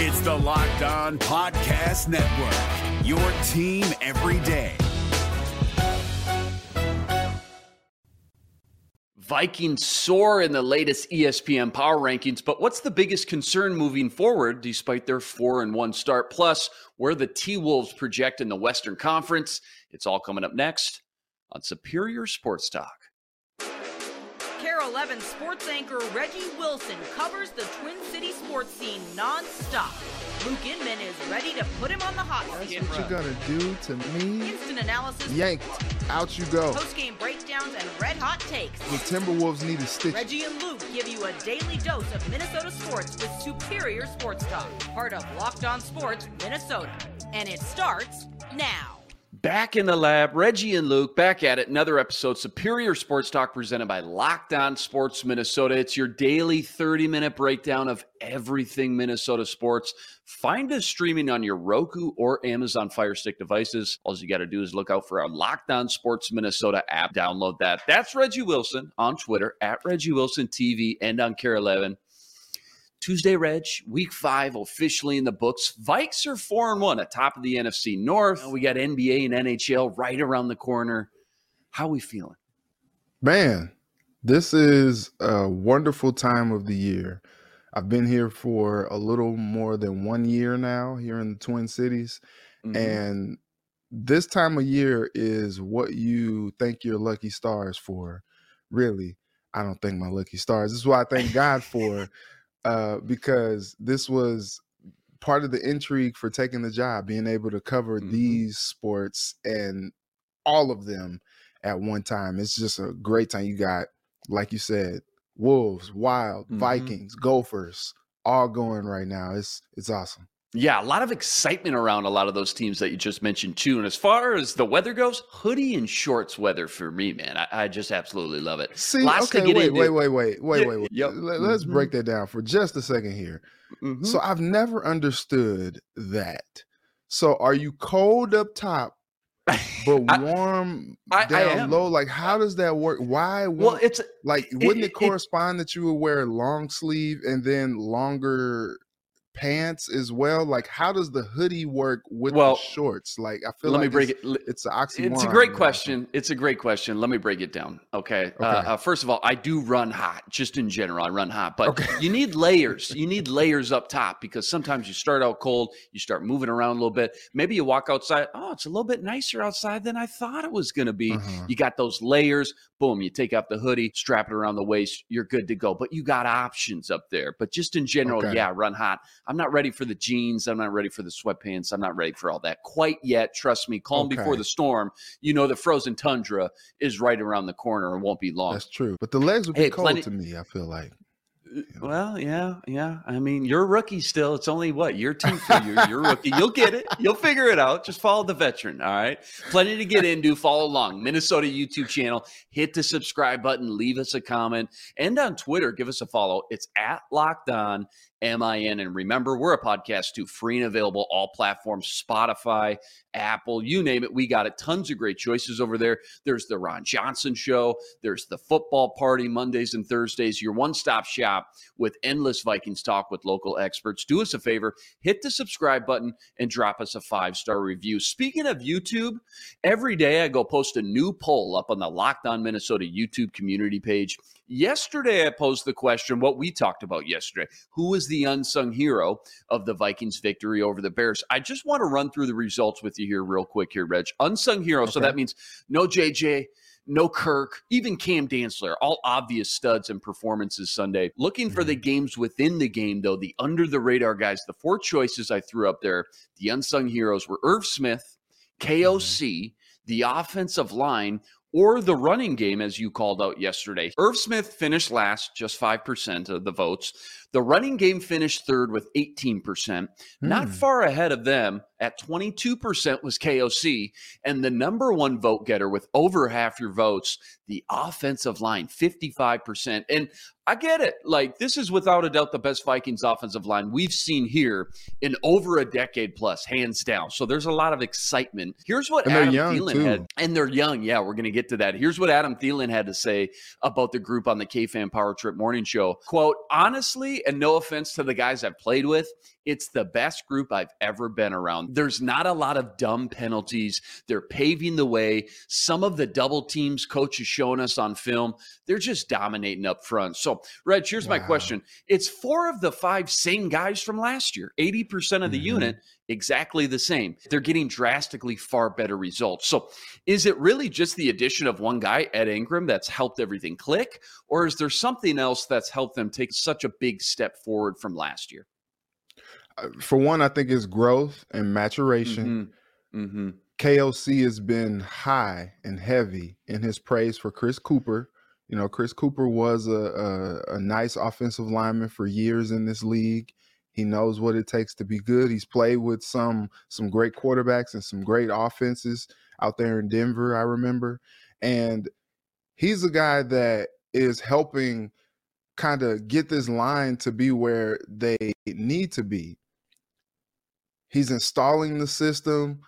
It's the Locked On Podcast Network, your team every day. Vikings soar in the latest ESPN power rankings, but what's the biggest concern moving forward despite their 4 and 1 start plus where the T-Wolves project in the Western Conference? It's all coming up next on Superior Sports Talk. KARE 11 sports anchor Reggie Wilson covers the Twin City sports scene nonstop. Luke Inman is ready to put him on the hot seat. What you gonna do to me? Instant analysis, Yanked. Out you go. post-game breakdowns, and red hot takes. The Timberwolves need a stitch. Reggie and Luke give you a daily dose of Minnesota sports with superior sports talk. Part of Locked On Sports Minnesota. And it starts now. Back in the lab, Reggie and Luke back at it. Another episode, Superior Sports Talk, presented by Locked On Sports Minnesota. It's your daily 30 minute breakdown of everything Minnesota sports. Find us streaming on your Roku or Amazon Fire Stick devices. All you got to do is look out for our Locked On Sports Minnesota app. Download that. That's Reggie Wilson on Twitter at Reggie Wilson TV and on KARE 11. Tuesday, Reg, week five officially in the books. Vikes are four and one atop of the NFC North. We got NBA and NHL right around the corner. How we feeling? Man, this is a wonderful time of the year. I've been here for a little more than one year now here in the Twin Cities. Mhm. And this time of year is what you thank your lucky stars for. Really, I don't thank my lucky stars. This is what I thank God for, uh, because this was part of the intrigue for taking the job, being able to cover Mhm. these sports and all of them at one time. It's just a great time. You got, like you said, Wolves, Wild, Mhm. Vikings, Gophers, all going right now. It's it's awesome. Yeah, a lot of excitement around a lot of those teams that you just mentioned too. And as far as the weather goes, hoodie and shorts weather for me, man. I, I just absolutely love it. See, Lots okay, wait, wait, wait, wait, wait, wait, wait. yep. Let, us Mhm. break that down for just a second here. Mhm. So I've never understood that. So are you cold up top but I- warm I- I down am. low? Like how does that work? Why? well, it's like wouldn't it, it- correspond that you would wear long sleeve and then longer pants as well? Like how does the hoodie work with Well, the shorts? Like I feel let like me break it's, it. it's an oxymoron. It's a great question. It's a great question. Let me break it down. Okay. Uh, Okay. uh, first of all, I do run hot, just in general. I run hot, but Okay. you need layers. You need layers up top because sometimes you start out cold, you start moving around a little bit. Maybe you walk outside. Oh, it's a little bit nicer outside than I thought it was going to be. Uh-huh. You got those layers. Boom, you take off the hoodie, strap it around the waist. You're good to go. But you got options up there. But just in general, Okay. yeah, run hot. I'm not ready for the jeans. I'm not ready for the sweatpants. I'm not ready for all that quite yet. Trust me, calm before the storm. You know the frozen tundra is right around the corner and won't be long. That's true. But the legs would be Hey, cold plenty- to me, I feel like. Uh, well, yeah, yeah. I mean, you're a rookie still. It's only what year two for you. You're a rookie. You'll get it. You'll figure it out. Just follow the veteran. All right. Plenty to get into. Follow along. Minnesota YouTube channel. Hit the subscribe button. Leave us a comment. And on Twitter, give us a follow. It's at Locked On MIN. And remember, we're a podcast too, free and available, all platforms, Spotify, Apple, you name it. We got it. Tons of great choices over there. There's the Ron Johnson Show. There's the football party Mondays and Thursdays. Your one stop shop with endless Vikings talk with local experts. Do us a favor, hit the subscribe button and drop us a five star review. Speaking of YouTube, every day I go post a new poll up on the Locked On Minnesota YouTube community page. Yesterday, I posed the question what we talked about yesterday who was the unsung hero of the Vikings victory over the Bears? I just want to run through the results with you here, real quick, here, Reg. Unsung hero. So that means no JJ, no Kirk, even Cam Dantzler, all obvious studs and performances Sunday. Looking for the mm-hmm. games within the game, though, the under the radar guys, the four choices I threw up there, the unsung heroes were Irv Smith, KOC, mm-hmm. the offensive line, or the running game, as you called out yesterday. Irv Smith finished last, just 5% of the votes. The running game finished third with 18%. Not Hmm. far ahead of them, at 22% was KOC. And the number one vote getter with over half your votes, the offensive line, 55%. And I get it. Like, this is without a doubt the best Vikings offensive line we've seen here in over a decade plus, hands down. So there's a lot of excitement. Here's what And Adam Thielen too. had. And they're young. Yeah, we're going to get to that. Here's what Adam Thielen had to say about the group on the K-Fan Power Trip Morning Show. Quote, honestly, and no offense to the guys I've played with, it's the best group I've ever been around. There's not a lot of dumb penalties. They're paving the way. Some of the double teams coach is showing us on film, they're just dominating up front. So, Reg, here's my question. It's four of the five same guys from last year, 80% of the Mhm. unit, exactly the same. They're getting drastically far better results. So, is it really just the addition of one guy, Ed Ingram, that's helped everything click? Or is there something else that's helped them take such a big step forward from last year? For one, I think it's growth and maturation. Mm-hmm. Mm-hmm. KOC has been high and heavy in his praise for Chris Cooper. You know, Chris Cooper was a, a, a nice offensive lineman for years in this league. He knows what it takes to be good. He's played with some some great quarterbacks and some great offenses out there in Denver, I remember. And he's a guy that is helping kind of get this line to be where they need to be. He's installing the system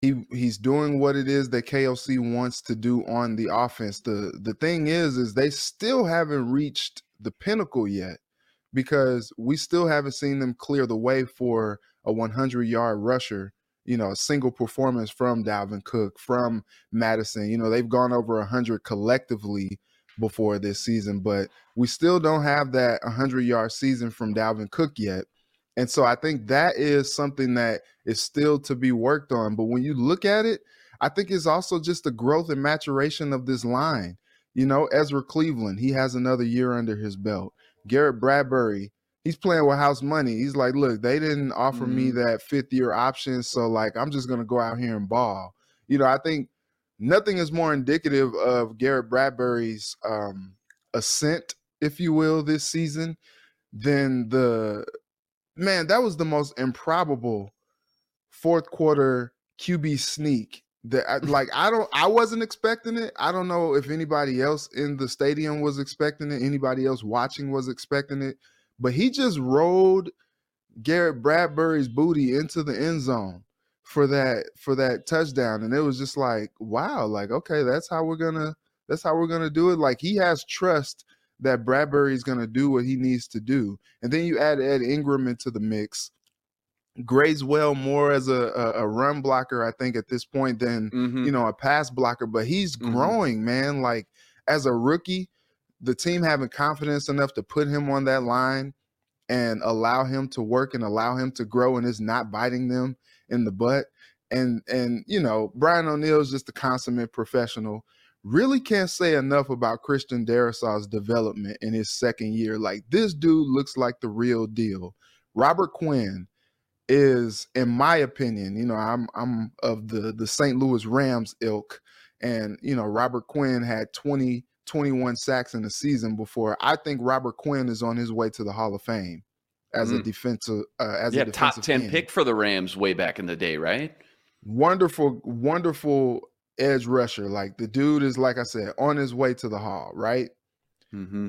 he he's doing what it is that KLC wants to do on the offense. The the thing is is they still haven't reached the pinnacle yet because we still haven't seen them clear the way for a 100-yard rusher, you know, a single performance from Dalvin Cook, from Mattison. You know, they've gone over 100 collectively before this season, but we still don't have that 100-yard season from Dalvin Cook yet. And so I think that is something that is still to be worked on. But when you look at it, I think it's also just the growth and maturation of this line. You know, Ezra Cleveland, he has another year under his belt. Garrett Bradbury, he's playing with house money. He's like, look, they didn't offer me that fifth year option. So, like, I'm just going to go out here and ball. You know, I think nothing is more indicative of Garrett Bradbury's um, ascent, if you will, this season than the man, that was the most improbable fourth quarter QB sneak that I, like I don't I wasn't expecting it. I don't know if anybody else in the stadium was expecting it, anybody else watching was expecting it, but he just rolled Garrett Bradbury's booty into the end zone for that for that touchdown. And it was just like wow like okay that's how we're going to that's how we're going to do it. Like he has trust that Bradbury is going to do what he needs to do. And then you add Ed Ingram into the mix. Grades well more as a, a, a run blocker, I think, at this point than Mm-hmm. you know a pass blocker. But he's Mhm. growing, man. Like as a rookie, the team having confidence enough to put him on that line and allow him to work and allow him to grow, and is not biting them in the butt. And and you know Brian O'Neill is just a consummate professional really can't say enough about Christian Darrisaw's development in his second year. Like this dude looks like the real deal. Robert Quinn is, in my opinion, you know, I'm I'm of the the St. Louis Rams ilk, and you know, Robert Quinn had 20, 21 sacks in the season before. I think Robert Quinn is on his way to the Hall of Fame as a Mm. defensive uh, as yeah, a top 10 end. pick for the Rams way back in the day, right? wonderful, wonderful edge rusher. Like the dude is, like I said, on his way to the hall, right? Mm-hmm.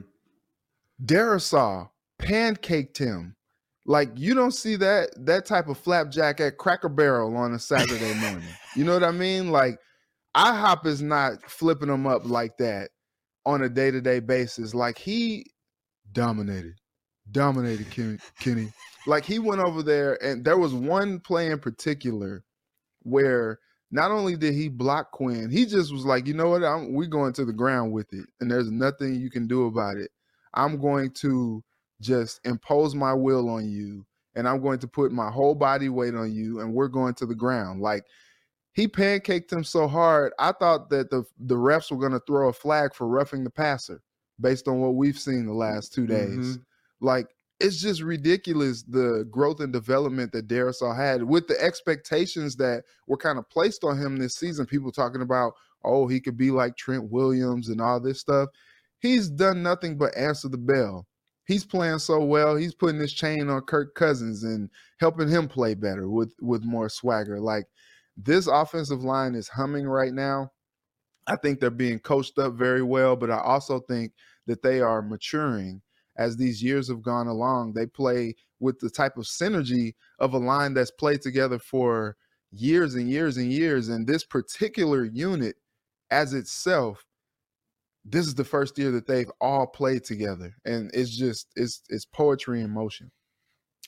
Darrisaw pancaked him. Like you don't see that that type of flapjack at Cracker Barrel on a Saturday morning. You know what I mean? Like IHOP is not flipping him up like that on a day to day basis. Like he dominated, dominated Kenny, Kenny. Like he went over there, and there was one play in particular where not only did he block Quinn, he just was like, you know what, I'm, we're going to the ground with it, and there's nothing you can do about it. I'm going to just impose my will on you, and I'm going to put my whole body weight on you, and we're going to the ground. Like he pancaked him so hard, I thought that the the refs were going to throw a flag for roughing the passer based on what we've seen the last two days. Mm-hmm. Like it's just ridiculous the growth and development that Darrisaw had with the expectations that were kind of placed on him this season. People talking about, oh, he could be like Trent Williams and all this stuff. He's done nothing but answer the bell. he's playing so well. He's putting his chain on Kirk Cousins and helping him play better with with more swagger. Like this offensive line is humming right now. I think they're being coached up very well, but I also think that they are maturing as these years have gone along. They play with the type of synergy of a line that's played together for years and years and years. And this particular unit, as itself, this is the first year that they've all played together. And it's just it's it's poetry in motion.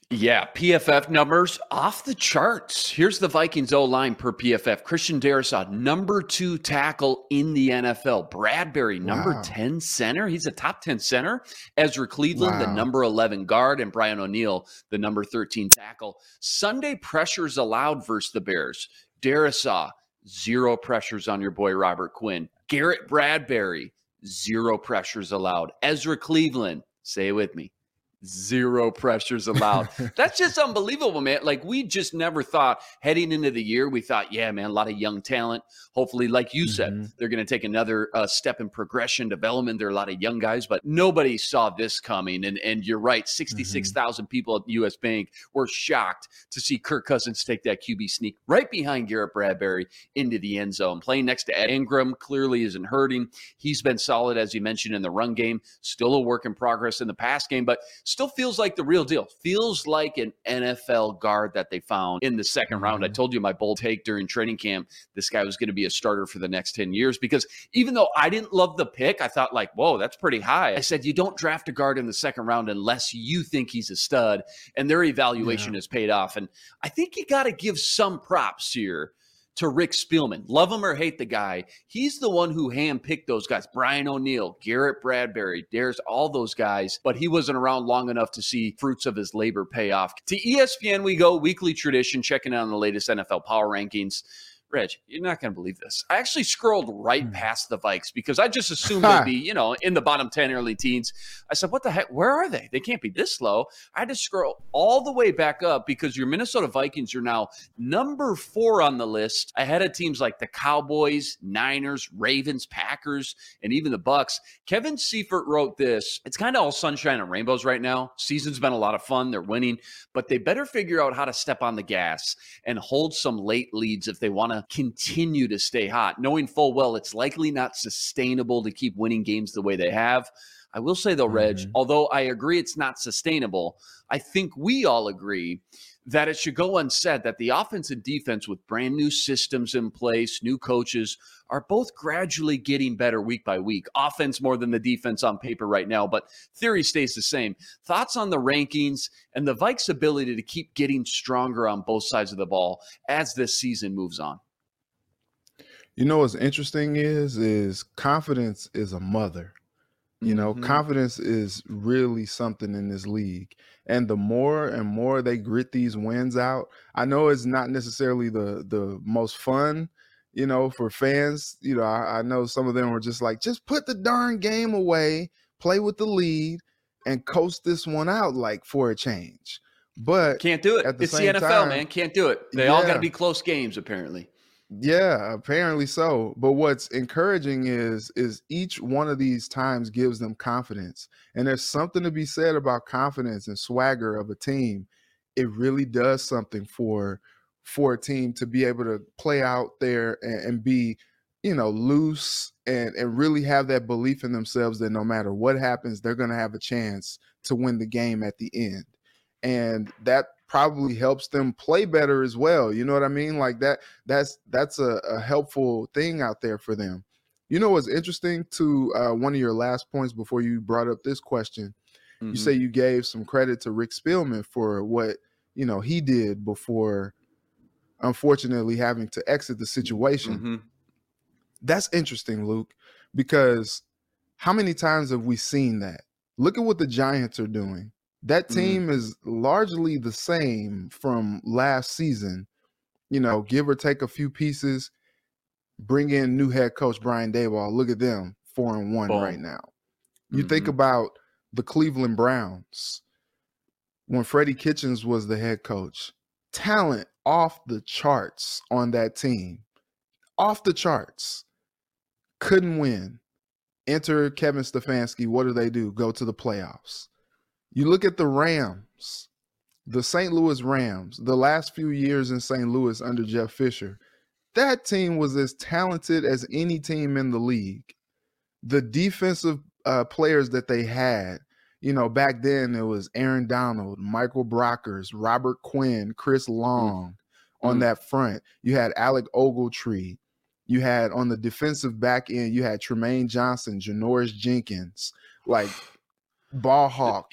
Yeah, PFF numbers off the charts. Here's the Vikings O line per PFF. Christian Darrisaw, number two tackle in the NFL. Bradbury, number wow. 10 center. He's a top 10 center. Ezra Cleveland, wow. the number 11 guard, and Brian O'Neill, the number 13 tackle. Sunday pressures allowed versus the Bears. Darrisaw, zero pressures on your boy Robert Quinn. Garrett Bradbury, zero pressures allowed. Ezra Cleveland, say it with me, zero pressures allowed. That's just unbelievable, man. Like we just never thought heading into the year, we thought, yeah, man, a lot of young talent. Hopefully, like you mm-hmm. said, they're going to take another uh, step in progression, development. There are a lot of young guys, but nobody saw this coming. And and you're right, sixty six thousand mm mm-hmm. people at U.S. Bank were shocked to see Kirk Cousins take that QB sneak right behind Garrett Bradbury into the end zone, playing next to Ed Ingram. Clearly, isn't hurting. He's been solid as you mentioned in the run game. Still a work in progress in the pass game, but still feels like the real deal. Feels like an NFL guard that they found in the 2nd mm-hmm. round. I mm-hmm. told you my bold take during training camp. This guy was going to be a starter for the next 10 years because even though I didn't love the pick, I thought, like, whoa, that's pretty high. I said, you don't draft a guard in the second round unless you think he's a stud. And their evaluation yeah. has paid off. And I think you got to give some props here to Rick Spielman. Love him or hate the guy, he's the one who handpicked those guys. Brian O'Neill, Garrett Bradbury, there's all those guys, but he wasn't around long enough to see fruits of his labor pay off. To ESPN we go, weekly tradition, checking out on the latest NFL power rankings. Reg, you're not going to believe this. I actually scrolled right hmm. past the Vikes because I just assumed they'd be, you know, in the bottom 10 early teens. I said, what the heck? Where are they? They can't be this low. I had to scroll all the way back up because your Minnesota Vikings are now number four on the list ahead of teams like the Cowboys, Niners, Ravens, Packers, and even the Bucs. Kevin Seifert wrote this. It's kind of all sunshine and rainbows right now. Season's been a lot of fun. They're winning, but they better figure out how to step on the gas and hold some late leads if they want to continue to stay hot, knowing full well it's likely not sustainable to keep winning games the way they have. I will say though, Reg, mm-hmm. although I agree it's not sustainable, I think we all agree that it should go unsaid that the offense and defense, with brand new systems in place, new coaches, are both gradually getting better week by week. Offense more than the defense on paper right now, but theory stays the same. Thoughts on the rankings and the Vikes' ability to keep getting stronger on both sides of the ball as this season moves on? You know what's interesting is is confidence is a mother. You know, mm-hmm. confidence is really something in this league. And the more and more they grit these wins out, I know it's not necessarily the the most fun, you know, for fans. You know, I, I know some of them were just like, just put the darn game away, play with the lead, and coast this one out like for a change. But can't do it. The it's the NFL, time, man. Can't do it. They yeah. all got to be close games, apparently. Yeah, apparently so. But what's encouraging is is each one of these times gives them confidence. And there's something to be said about confidence and swagger of a team. It really does something for for a team to be able to play out there and, and be, you know, loose and and really have that belief in themselves that no matter what happens, they're going to have a chance to win the game at the end. And that probably helps them play better as well. You know what I mean? Like that that's that's a, a helpful thing out there for them. You know what's interesting to uh, one of your last points before you brought up this question? Mm-hmm. You say you gave some credit to Rick Spielman for what you know he did before unfortunately having to exit the situation. Mm-hmm. That's interesting, Luke, because how many times have we seen that? Look at what the Giants are doing. That mm-hmm. team mm. is largely the same from last season. You know, give or take a few pieces. Bring in new head coach Brian Daboll. Look at them, four and one right now. You mm-hmm. think about the Cleveland Browns when Freddie Kitchens was the head coach. Talent off the charts on that team, off the charts. Couldn't win. Enter Kevin Stefanski. What do they do? Go to the playoffs. You look at the Rams, the St. Louis Rams, the last few years in St. Louis under Jeff Fisher, that team was as talented as any team in the league. The defensive uh, players that they had, you know, back then it was Aaron Donald, Michael Brockers, Robert Quinn, Chris Long mm. on mm. that front. You had Alec Ogletree. You had on the defensive back end, you had Trumaine Johnson, Janoris Jenkins, like ball hawk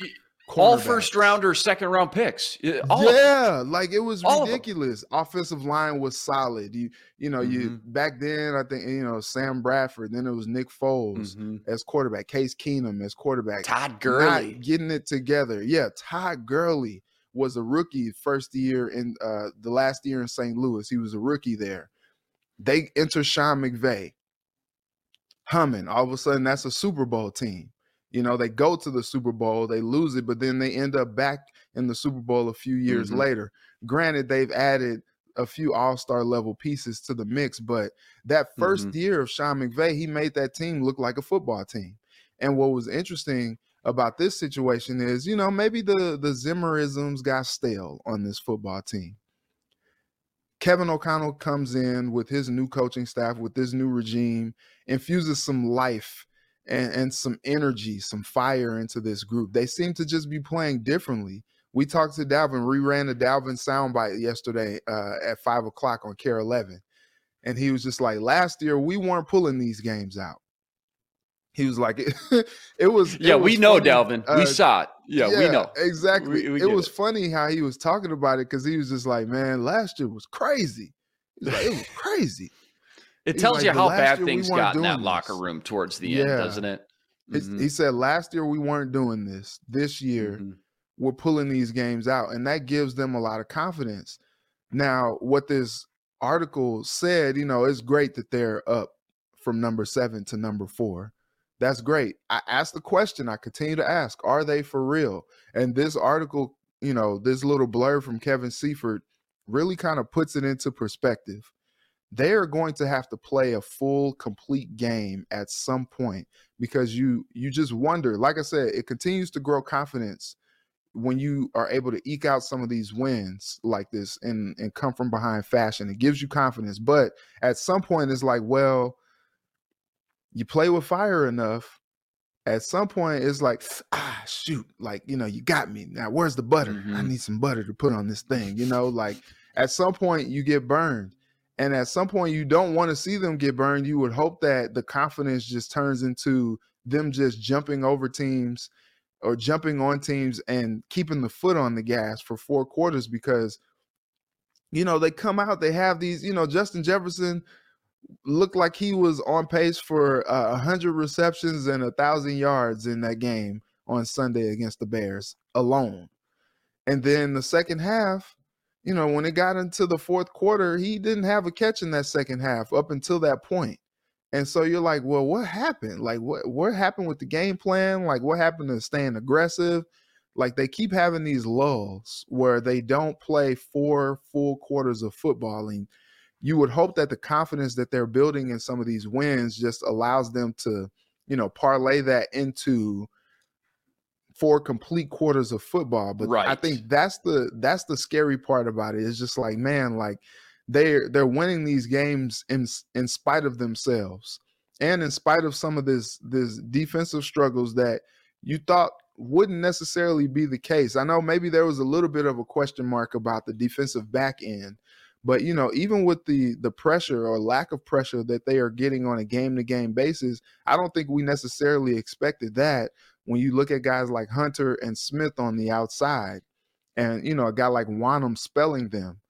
all first rounder, second round picks. All yeah, like it was ridiculous. Offensive line was solid. You you know, mm-hmm. you back then I think you know Sam Bradford, then it was Nick Foles mm-hmm. as quarterback, Case Keenum as quarterback. Todd Gurley getting it together. Yeah, Todd Gurley was a rookie first year in uh the last year in St. Louis. He was a rookie there. They enter Sean McVay. Humming. All of a sudden, that's a Super Bowl team. You know, they go to the Super Bowl, they lose it, but then they end up back in the Super Bowl a few years mm-hmm. later. Granted, they've added a few all-star level pieces to the mix, but that 1st mm-hmm. year of Sean McVay, he made that team look like a football team. And what was interesting about this situation is, you know, maybe the the Zimmerisms got stale on this football team. Kevin O'Connell comes in with his new coaching staff, with this new regime, infuses some life and, and some energy, some fire into this group. They seem to just be playing differently. We talked to Dalvin. We ran the Dalvin soundbite yesterday uh, at five o'clock on KARE 11. And he was just like, last year, we weren't pulling these games out. He was like, it, it was. Yeah, it was we know, funny. Dalvin. Uh, we saw it. Yeah, yeah we know. Exactly. We, we it was it. funny how he was talking about it because he was just like, man, last year was crazy. Like, it was crazy. It tells like, you how bad things we got in that this. locker room towards the yeah. end, doesn't it? Mm-hmm. He said last year we weren't doing this. This year mm-hmm. we're pulling these games out, and that gives them a lot of confidence. Now, what this article said, you know, it's great that they're up from number seven to number four. That's great. I asked the question, I continue to ask, are they for real? And this article, you know, this little blurb from Kevin Seifert really kind of puts it into perspective they are going to have to play a full complete game at some point because you you just wonder like i said it continues to grow confidence when you are able to eke out some of these wins like this and and come from behind fashion. It gives you confidence but at some point it's like well you play with fire enough. At some point it's like ah shoot like you know you got me. Now where's the butter? Mm-hmm. i need some butter to put on this thing you know like at some point you get burned and at some point, you don't want to see them get burned. You would hope that the confidence just turns into them just jumping over teams or jumping on teams and keeping the foot on the gas for four quarters because, you know, they come out, they have these, you know, Justin Jefferson looked like he was on pace for uh, hundred receptions and a thousand yards in that game on Sunday against the Bears alone. And then the second half, you know, when it got into the fourth quarter, he didn't have a catch in that second half up until that point. And so you're like, well, what happened? Like, what what happened with the game plan? Like, what happened to staying aggressive? Like, they keep having these lulls where they don't play four full quarters of football. And you would hope that the confidence that they're building in some of these wins just allows them to, you know, parlay that into four complete quarters of football. But right. I think that's the that's the scary part about it. It's just like, man, like they're they're winning these games in in spite of themselves and in spite of some of this this defensive struggles that you thought wouldn't necessarily be the case. I know maybe there was a little bit of a question mark about the defensive back end, but you know, even with the the pressure or lack of pressure that they are getting on a game to game basis, I don't think we necessarily expected that when you look at guys like Hunter and Smith on the outside, and you know, a guy like Wonnum spelling them,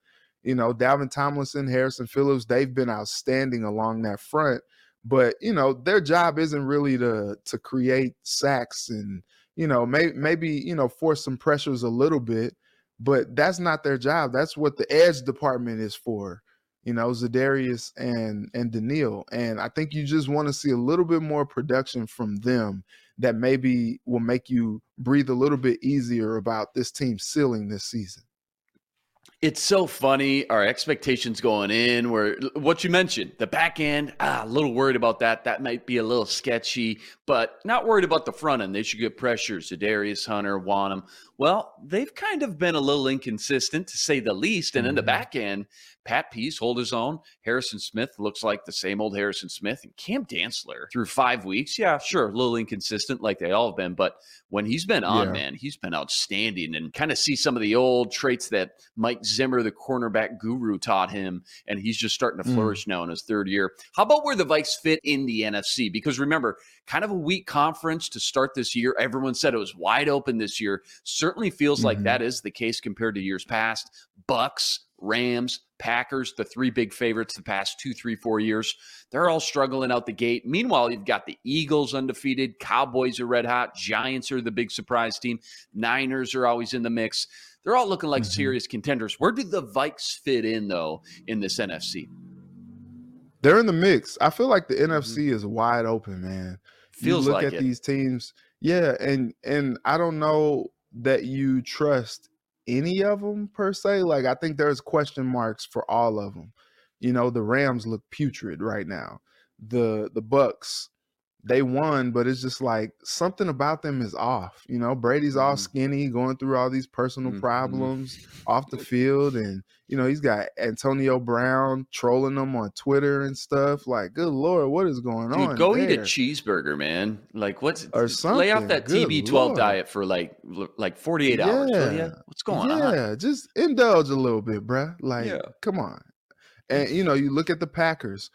you know, Dalvin Tomlinson, Harrison Phillips, they've been outstanding along that front. But you know, their job isn't really to to create sacks and you know, may, maybe you know force some pressures a little bit, but that's not their job. That's what the edge department is for you know, Za'Darius and and Danielle. And I think you just want to see a little bit more production from them that maybe will make you breathe a little bit easier about this team sealing this season. It's so funny. Our expectations going in, where what you mentioned, the back end, ah, a little worried about that. That might be a little sketchy, but not worried about the front end. They should get pressures. Darius Hunter, Wonnum. Well, they've kind of been a little inconsistent to say the least. And in the Mhm. back end, Pat Pease hold his own. Harrison Smith looks like the same old Harrison Smith. And Cam Dantzler through five weeks, yeah, sure, a little inconsistent like they all have been. But when he's been on, Yeah. man, he's been outstanding and kind of see some of the old traits that Mike Zimmer, the cornerback guru, taught him. And he's just starting to Mm. flourish now in his third year. How about where the Vikes fit in the NFC? Because remember, kind of a weak conference to start this year. Everyone said it was wide open this year. Certainly feels like Mhm. that is the case compared to years past. Bucs, Rams, Packers, the three big favorites the past two, three, four years. They're all struggling out the gate. Meanwhile, you've got the Eagles undefeated, Cowboys are red hot, Giants are the big surprise team, Niners are always in the mix. They're all looking like Mhm. serious contenders. Where do the Vikes fit in though in this NFC? They're in the mix. I feel like the NFC is wide open, man. Mm-hmm. Feels you look like at it. these teams, yeah, and and I don't know that you trust any of them per se. Like I think there's question marks for all of them. You know, the Rams look putrid right now. The the Bucs, they won, but it's just like something about them is off. You know, Brady's all Mhm. skinny, going through all these personal Mhm. problems off the field, and you know he's got Antonio Brown trolling them on Twitter and stuff. Like, good lord, what is going Dude, on? go eat a cheeseburger, man. Like what's Or something? lay off that Good TB12 Lord. diet for like like 48 hours, Yeah. ya? What's going yeah, on? Yeah, just indulge a little bit, bruh. Like, Yeah. come on. And you know, you look at the Packers;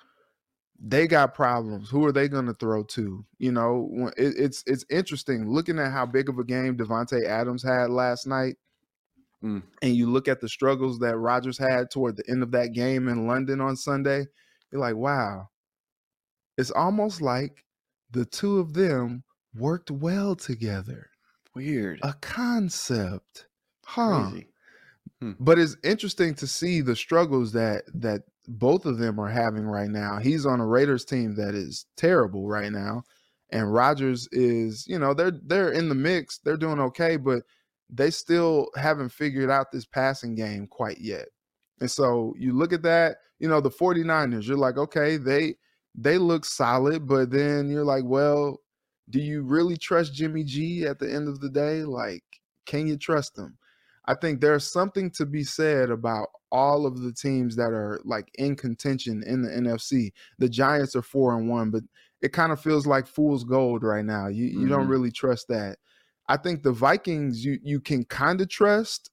they got problems. Who are they going to throw to? You know, it, it's it's interesting looking at how big of a game Davante Adams had last night, Mm. and you look at the struggles that Rodgers had toward the end of that game in London on Sunday. You're like, wow, it's almost like the two of them worked well together. Weird. A concept, huh? Crazy. but it's interesting to see the struggles that that both of them are having right now. He's on a Raiders team that is terrible right now, and Rodgers is, you know, they're they're in the mix. They're doing okay, but they still haven't figured out this passing game quite yet. And so you look at that, you know, the 49ers, you're like, okay, they they look solid, but then you're like, well, do you really trust Jimmy G at the end of the day? Like, can you trust him? I think there's something to be said about all of the teams that are like in contention in the NFC. The Giants are four and one, but it kind of feels like fool's gold right now. You you don't Mhm. really trust that. I think the Vikings you you can kind of trust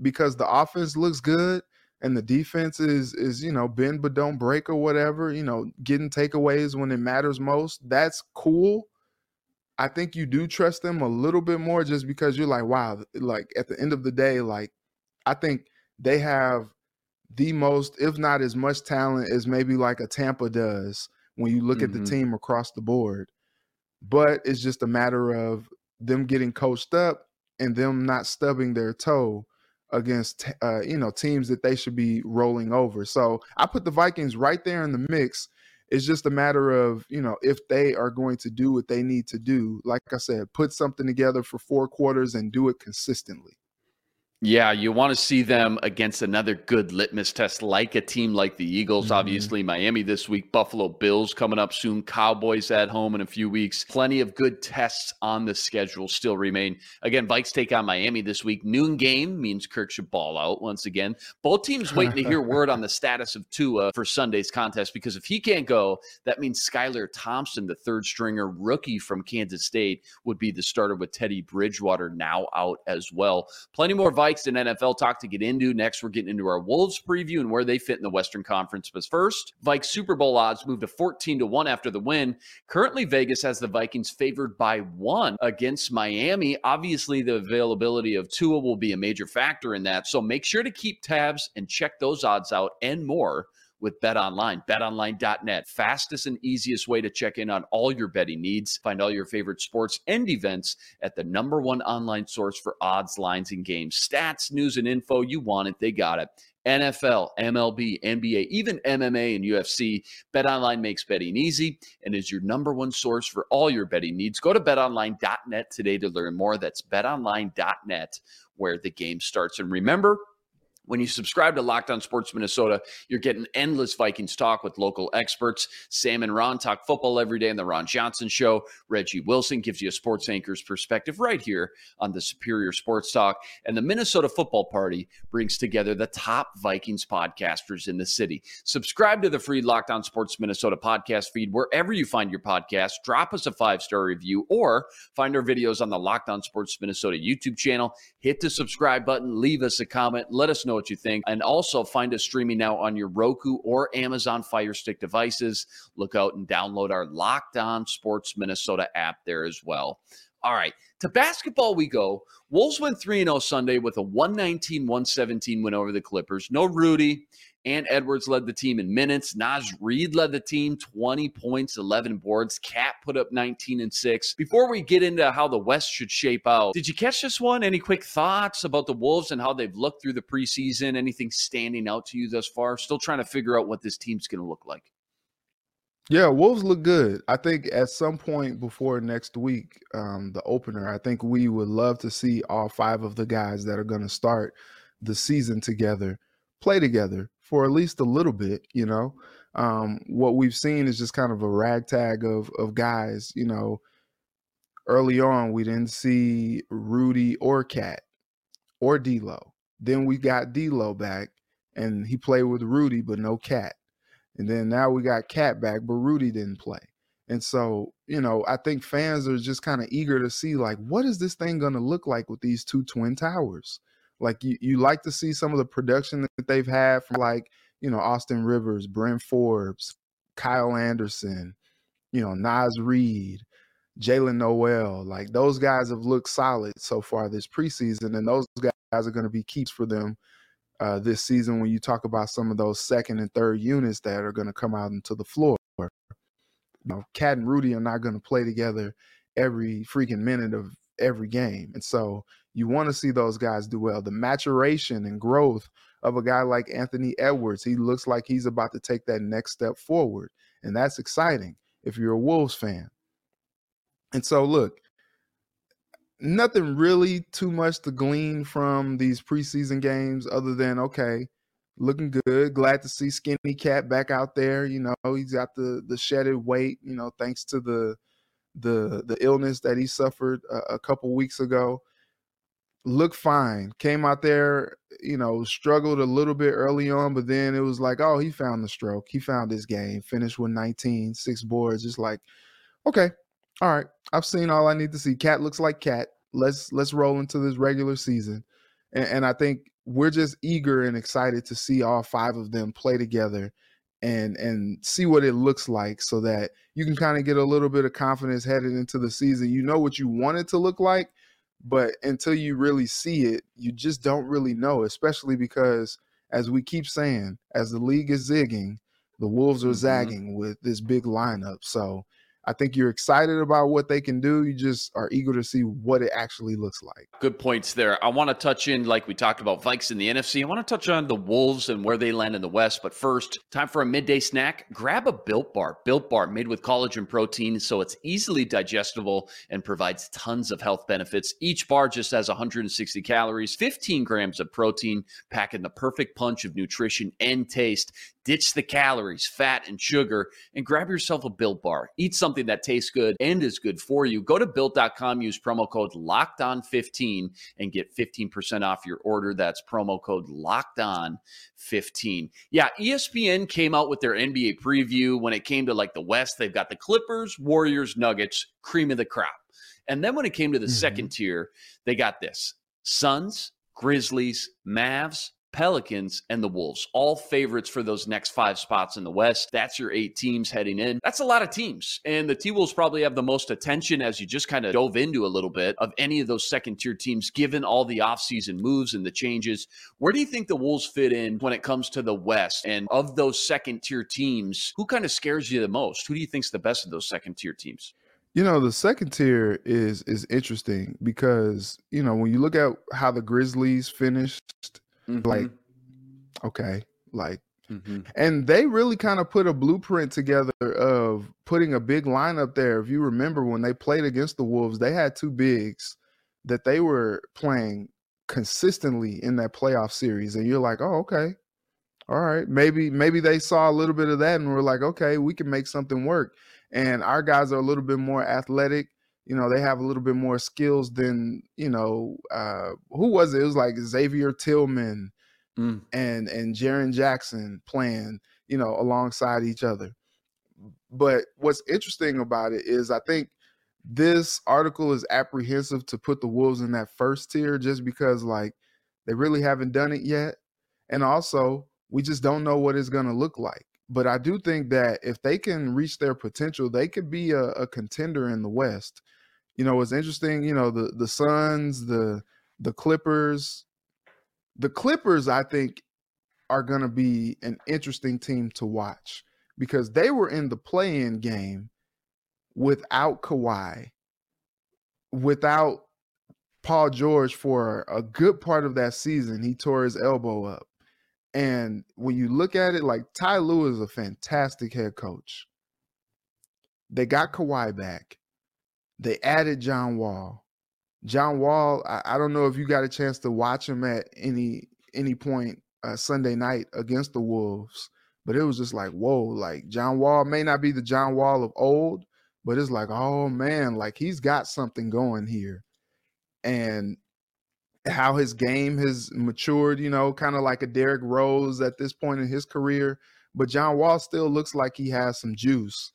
because the offense looks good and the defense is is you know bend but don't break or whatever. You know, getting takeaways when it matters most. That's cool. I think you do trust them a little bit more just because you're like, wow, like at the end of the day, like I think they have the most, if not as much talent as maybe like a Tampa does when you look at Mhm. the team across the board. But it's just a matter of them getting coached up and them not stubbing their toe against uh, you know teams that they should be rolling over. So I put the Vikings right there in the mix. It's just a matter of, you know, if they are going to do what they need to do. Like I said, put something together for four quarters and do it consistently. Yeah, you want to see them against another good litmus test, like a team like the Eagles. Mhm. Obviously, Miami this week, Buffalo Bills coming up soon, Cowboys at home in a few weeks. Plenty of good tests on the schedule still remain. Again, Vikes take on Miami this week. Noon game means Kirk should ball out once again. Both teams waiting to hear word on the status of Tua for Sunday's contest because if he can't go, that means Skylar Thompson, the third stringer rookie from Kansas State, would be the starter with Teddy Bridgewater now out as well. Plenty more Vikes and NFL talk to get into. Next, we're getting into our Wolves preview and where they fit in the Western Conference. But first, Vikes Super Bowl odds moved to 14 to 1 after the win. Currently, Vegas has the Vikings favored by one against Miami. Obviously, the availability of Tua will be a major factor in that. So make sure to keep tabs and check those odds out and more with Bet Online. BetOnline.net, fastest and easiest way to check in on all your betting needs. Find all your favorite sports and events at the number one online source for odds, lines, and games. Stats, news, and info. You want it, they got it. NFL, MLB, NBA, even MMA and UFC. BetOnline makes betting easy and is your number one source for all your betting needs. Go to betonline.net today to learn more. That's betonline.net where the game starts. And remember, When you subscribe to Locked On Sports Minnesota, you're getting endless Vikings talk with local experts. Sam and Ron talk football every day on the Ron Johnson Show. Reggie Wilson gives you a sports anchor's perspective right here on the Superior Sports Talk. And the Minnesota Football Party brings together the top Vikings podcasters in the city. Subscribe to the free Locked On Sports Minnesota podcast feed wherever you find your podcast. Drop us a five star review or find our videos on the Locked On Sports Minnesota YouTube channel. Hit the subscribe button, leave us a comment, let us know what you think. And also find us streaming now on your Roku or Amazon Fire Stick devices. Look out and download our Locked On Sports Minnesota app there as well. All right, to basketball we go. Wolves went 3 0 Sunday with a 119 117 win over the Clippers. No Rudy. Ant Edwards led the team in minutes. Naz Reid led the team 20 points, 11 boards. Cat put up 19 and 6. Before we get into how the West should shape out, did you catch this one? Any quick thoughts about the Wolves and how they've looked through the preseason? Anything standing out to you thus far? Still trying to figure out what this team's going to look like. Yeah, Wolves look good. I think at some point before next week, um, the opener, I think we would love to see all five of the guys that are going to start the season together play together for at least a little bit, you know. Um, what we've seen is just kind of a ragtag of of guys, you know. Early on, we didn't see Rudy or Cat or D'Lo. Then we got D'Lo back, and he played with Rudy, but no Cat. And then now we got Cat back, but Rudy didn't play. And so, you know, I think fans are just kind of eager to see like, what is this thing going to look like with these two twin towers? Like you, you like to see some of the production that they've had from like, you know, Austin Rivers, Bryn Forbes, Kyle Anderson, you know, Naz Reid, Jaylen Nowell. Like those guys have looked solid so far this preseason, and those guys are going to be keeps for them uh, this season when you talk about some of those second and third units that are going to come out into the floor. You know, Cat and Rudy are not going to play together every freaking minute of every game. And so you want to see those guys do well. The maturation and growth of a guy like Anthony Edwards, he looks like he's about to take that next step forward. And that's exciting if you're a Wolves fan. And so, look, nothing really too much to glean from these preseason games other than, okay, looking good. Glad to see Skinny Cat back out there. You know, he's got the the shedded weight, you know, thanks to the the the illness that he suffered a, a couple weeks ago looked fine. Came out there, you know, struggled a little bit early on, but then it was like, oh, he found the stroke. He found his game. Finished with 19, six boards. Just like, okay, all right. I've seen all I need to see. Cat looks like cat. Let's let's roll into this regular season. And, and I think we're just eager and excited to see all five of them play together and and see what it looks like so that you can kind of get a little bit of confidence headed into the season. You know what you want it to look like, but until you really see it, you just don't really know, especially because as we keep saying, as the league is zigging, the Wolves are mm-hmm. zagging with this big lineup. So I think you're excited about what they can do. You just are eager to see what it actually looks like. Good points there. I want to touch in, like we talked about Vikes in the NFC. I want to touch on the Wolves and where they land in the West. But first, time for a midday snack. Grab a Built Bar. Built Bar made with collagen protein, so it's easily digestible and provides tons of health benefits. Each bar just has 160 calories, 15 grams of protein, packing the perfect punch of nutrition and taste. Ditch the calories, fat, and sugar, and grab yourself a Built Bar. Eat something that tastes good and is good for you. Go to built.com, use promo code locked on 15 and get 15% off your order. That's promo code locked on 15. Yeah, ESPN came out with their NBA preview when it came to like the West. They've got the Clippers, Warriors, Nuggets, cream of the crop. And then when it came to the mm-hmm. second tier, they got this Suns, Grizzlies, Mavs, Pelicans, and the Wolves, all favorites for those next five spots in the West. That's your eight teams heading in. That's a lot of teams. And the T Wolves probably have the most attention as you just kind of dove into a little bit of any of those second tier teams, given all the offseason moves and the changes. Where do you think the Wolves fit in when it comes to the West? And of those second tier teams, who kind of scares you the most? Who do you think's the best of those second tier teams? You know, the second tier is is interesting because, you know, when you look at how the Grizzlies finished Mm-hmm. Like, okay, like, mm-hmm. and they really kind of put a blueprint together of putting a big lineup there. If you remember when they played against the Wolves, they had two bigs that they were playing consistently in that playoff series, and you're like, oh, okay, all right, maybe maybe they saw a little bit of that and were like, okay, we can make something work. And our guys are a little bit more athletic. You know, they have a little bit more skills than you know. Uh, who was it? It was like Xavier Tillman mm. and and Jaren Jackson playing, you know, alongside each other. But what's interesting about it is I think this article is apprehensive to put the Wolves in that first tier just because like they really haven't done it yet. And also, we just don't know what it's going to look like. But I do think that if they can reach their potential, they could be a, a contender in the West. You know, it's interesting, you know, the the Suns, the the Clippers, the Clippers, I think, are going to be an interesting team to watch because they were in the play-in game without Kawhi, without Paul George for a good part of that season. He tore his elbow up. And when you look at it, like Ty Lue is a fantastic head coach. They got Kawhi back. They added John Wall. John Wall, I, I, don't know if you got a chance to watch him at any any point uh, Sunday night against the Wolves, but it was just like, whoa, like John Wall may not be the John Wall of old, but it's like, oh man, like he's got something going here. And how his game has matured, you know, kind of like a Derrick Rose at this point in his career. But John Wall still looks like he has some juice.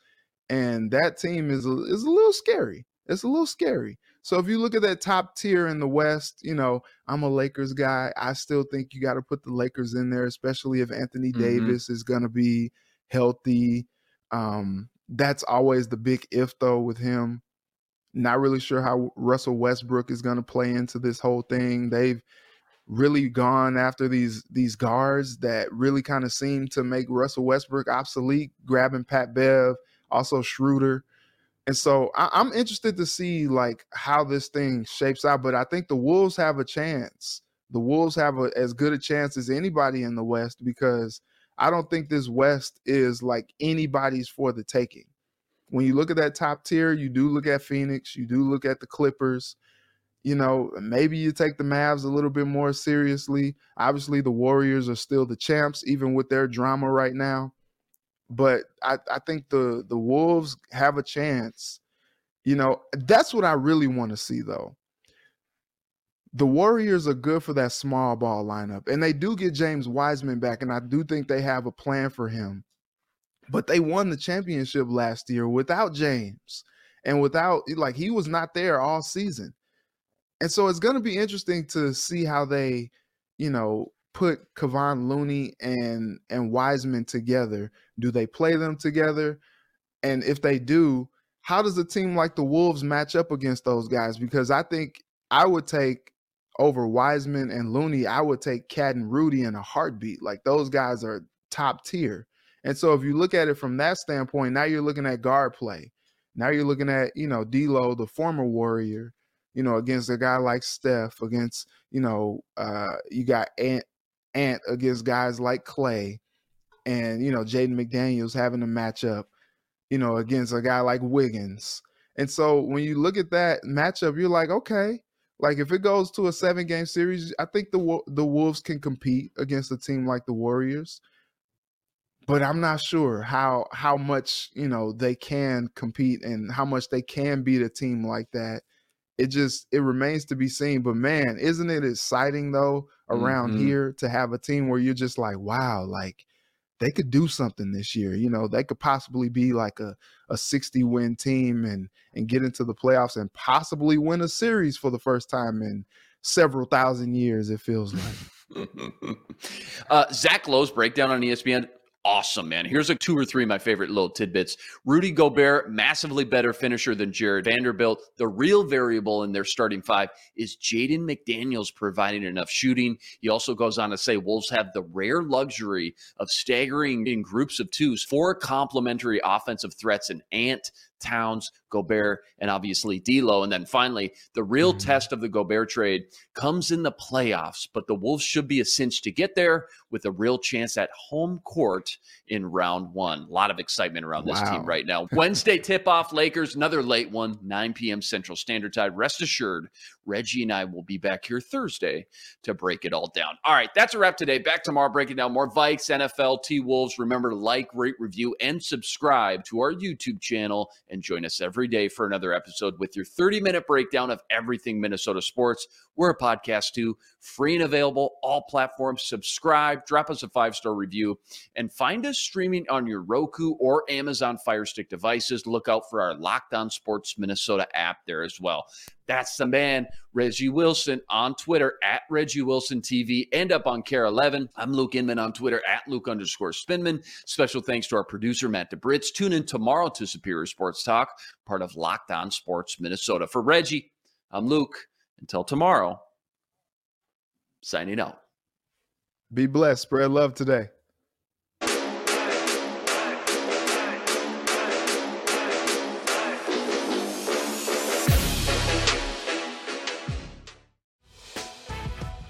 And that team is a, is a little scary. It's a little scary. So if you look at that top tier in the West, you know, I'm a Lakers guy. I still think you got to put the Lakers in there, especially if Anthony mm-hmm. Davis is going to be healthy. Um, that's always the big if though with him. Not really sure how Russell Westbrook is going to play into this whole thing. They've really gone after these these guards that really kind of seem to make Russell Westbrook obsolete, grabbing Pat Bev, also Schroeder. And so I, am interested to see like how this thing shapes out. But I think the Wolves have a chance. The Wolves have a, as good a chance as anybody in the West because I don't think this West is like anybody's for the taking. When you look at that top tier, you do look at Phoenix, you do look at the Clippers. You know, maybe you take the Mavs a little bit more seriously. Obviously, the Warriors are still the champs, even with their drama right now but I, I think the the Wolves have a chance. You know, that's what I really want to see though. The Warriors are good for that small ball lineup, and they do get James Wiseman back, and I do think they have a plan for him. But they won the championship last year without James and without like he was not there all season. And so it's going to be interesting to see how they, you know, put Kevon Looney and and Wiseman together? Do they play them together? And if they do, how does a team like the Wolves match up against those guys? Because I think I would take over Wiseman and Looney, I would take KAT and Rudy in a heartbeat. Like those guys are top tier. And so if you look at it from that standpoint, now you're looking at guard play. Now you're looking at, you know, D'Lo, the former Warrior, you know, against a guy like Steph, against, you know, uh, you got Ant, Ant against guys like Clay and, you know, Jaden McDaniels having to match up, you know, against a guy like Wiggins. And so when you look at that matchup, you're like, okay, like if it goes to a seven game series, I think the the Wolves can compete against a team like the Warriors. But I'm not sure how how much you know they can compete and how much they can beat a team like that it just it remains to be seen. But man, isn't it exciting though around mm-hmm. here to have a team where you're just like, wow, like they could do something this year. You know, they could possibly be like a, a 60 win team and and get into the playoffs and possibly win a series for the first time in several thousand years, it feels like. uh, Zach Lowe's breakdown on ESPN awesome, man. Here's like two or three of my favorite little tidbits. Rudy Gobert, massively better finisher than Jarred Vanderbilt. The real variable in their starting five is Jaden McDaniels providing enough shooting. He also goes on to say Wolves have the rare luxury of staggering in groups of twos, four complementary offensive threats, and Ant, Towns, Gobert, and obviously D'Lo. And then finally, the real Mhm. test of the Gobert trade comes in the playoffs, but the Wolves should be a cinch to get there with a real chance at home court in round one. A lot of excitement around this Wow. team right now. Wednesday tip off Lakers, another late one, 9 p.m. Central Standard Time. Rest assured, Reggie and I will be back here Thursday to break it all down. All right, that's a wrap today. Back tomorrow, breaking down more Vikes, NFL, T Wolves. Remember to like, rate, review, and subscribe to our YouTube channel and join us every day for another episode with your 30 minute breakdown of everything Minnesota sports. We're a podcast too, free and available, all platforms. Subscribe, drop us a five star review, and find us streaming on your Roku or Amazon Fire Stick devices. Look out for our Locked On Sports Minnesota app there as well. That's the man, Reggie Wilson on Twitter at Reggie Wilson TV and up on KARE 11. I'm Luke Inman on Twitter at Luke underscore Spinman. Special thanks to our producer, Matt DeBritz. Tune in tomorrow to Superior Sports Talk, part of Locked On Sports Minnesota. For Reggie, I'm Luke. Until tomorrow, signing out. Be blessed. Spread love today.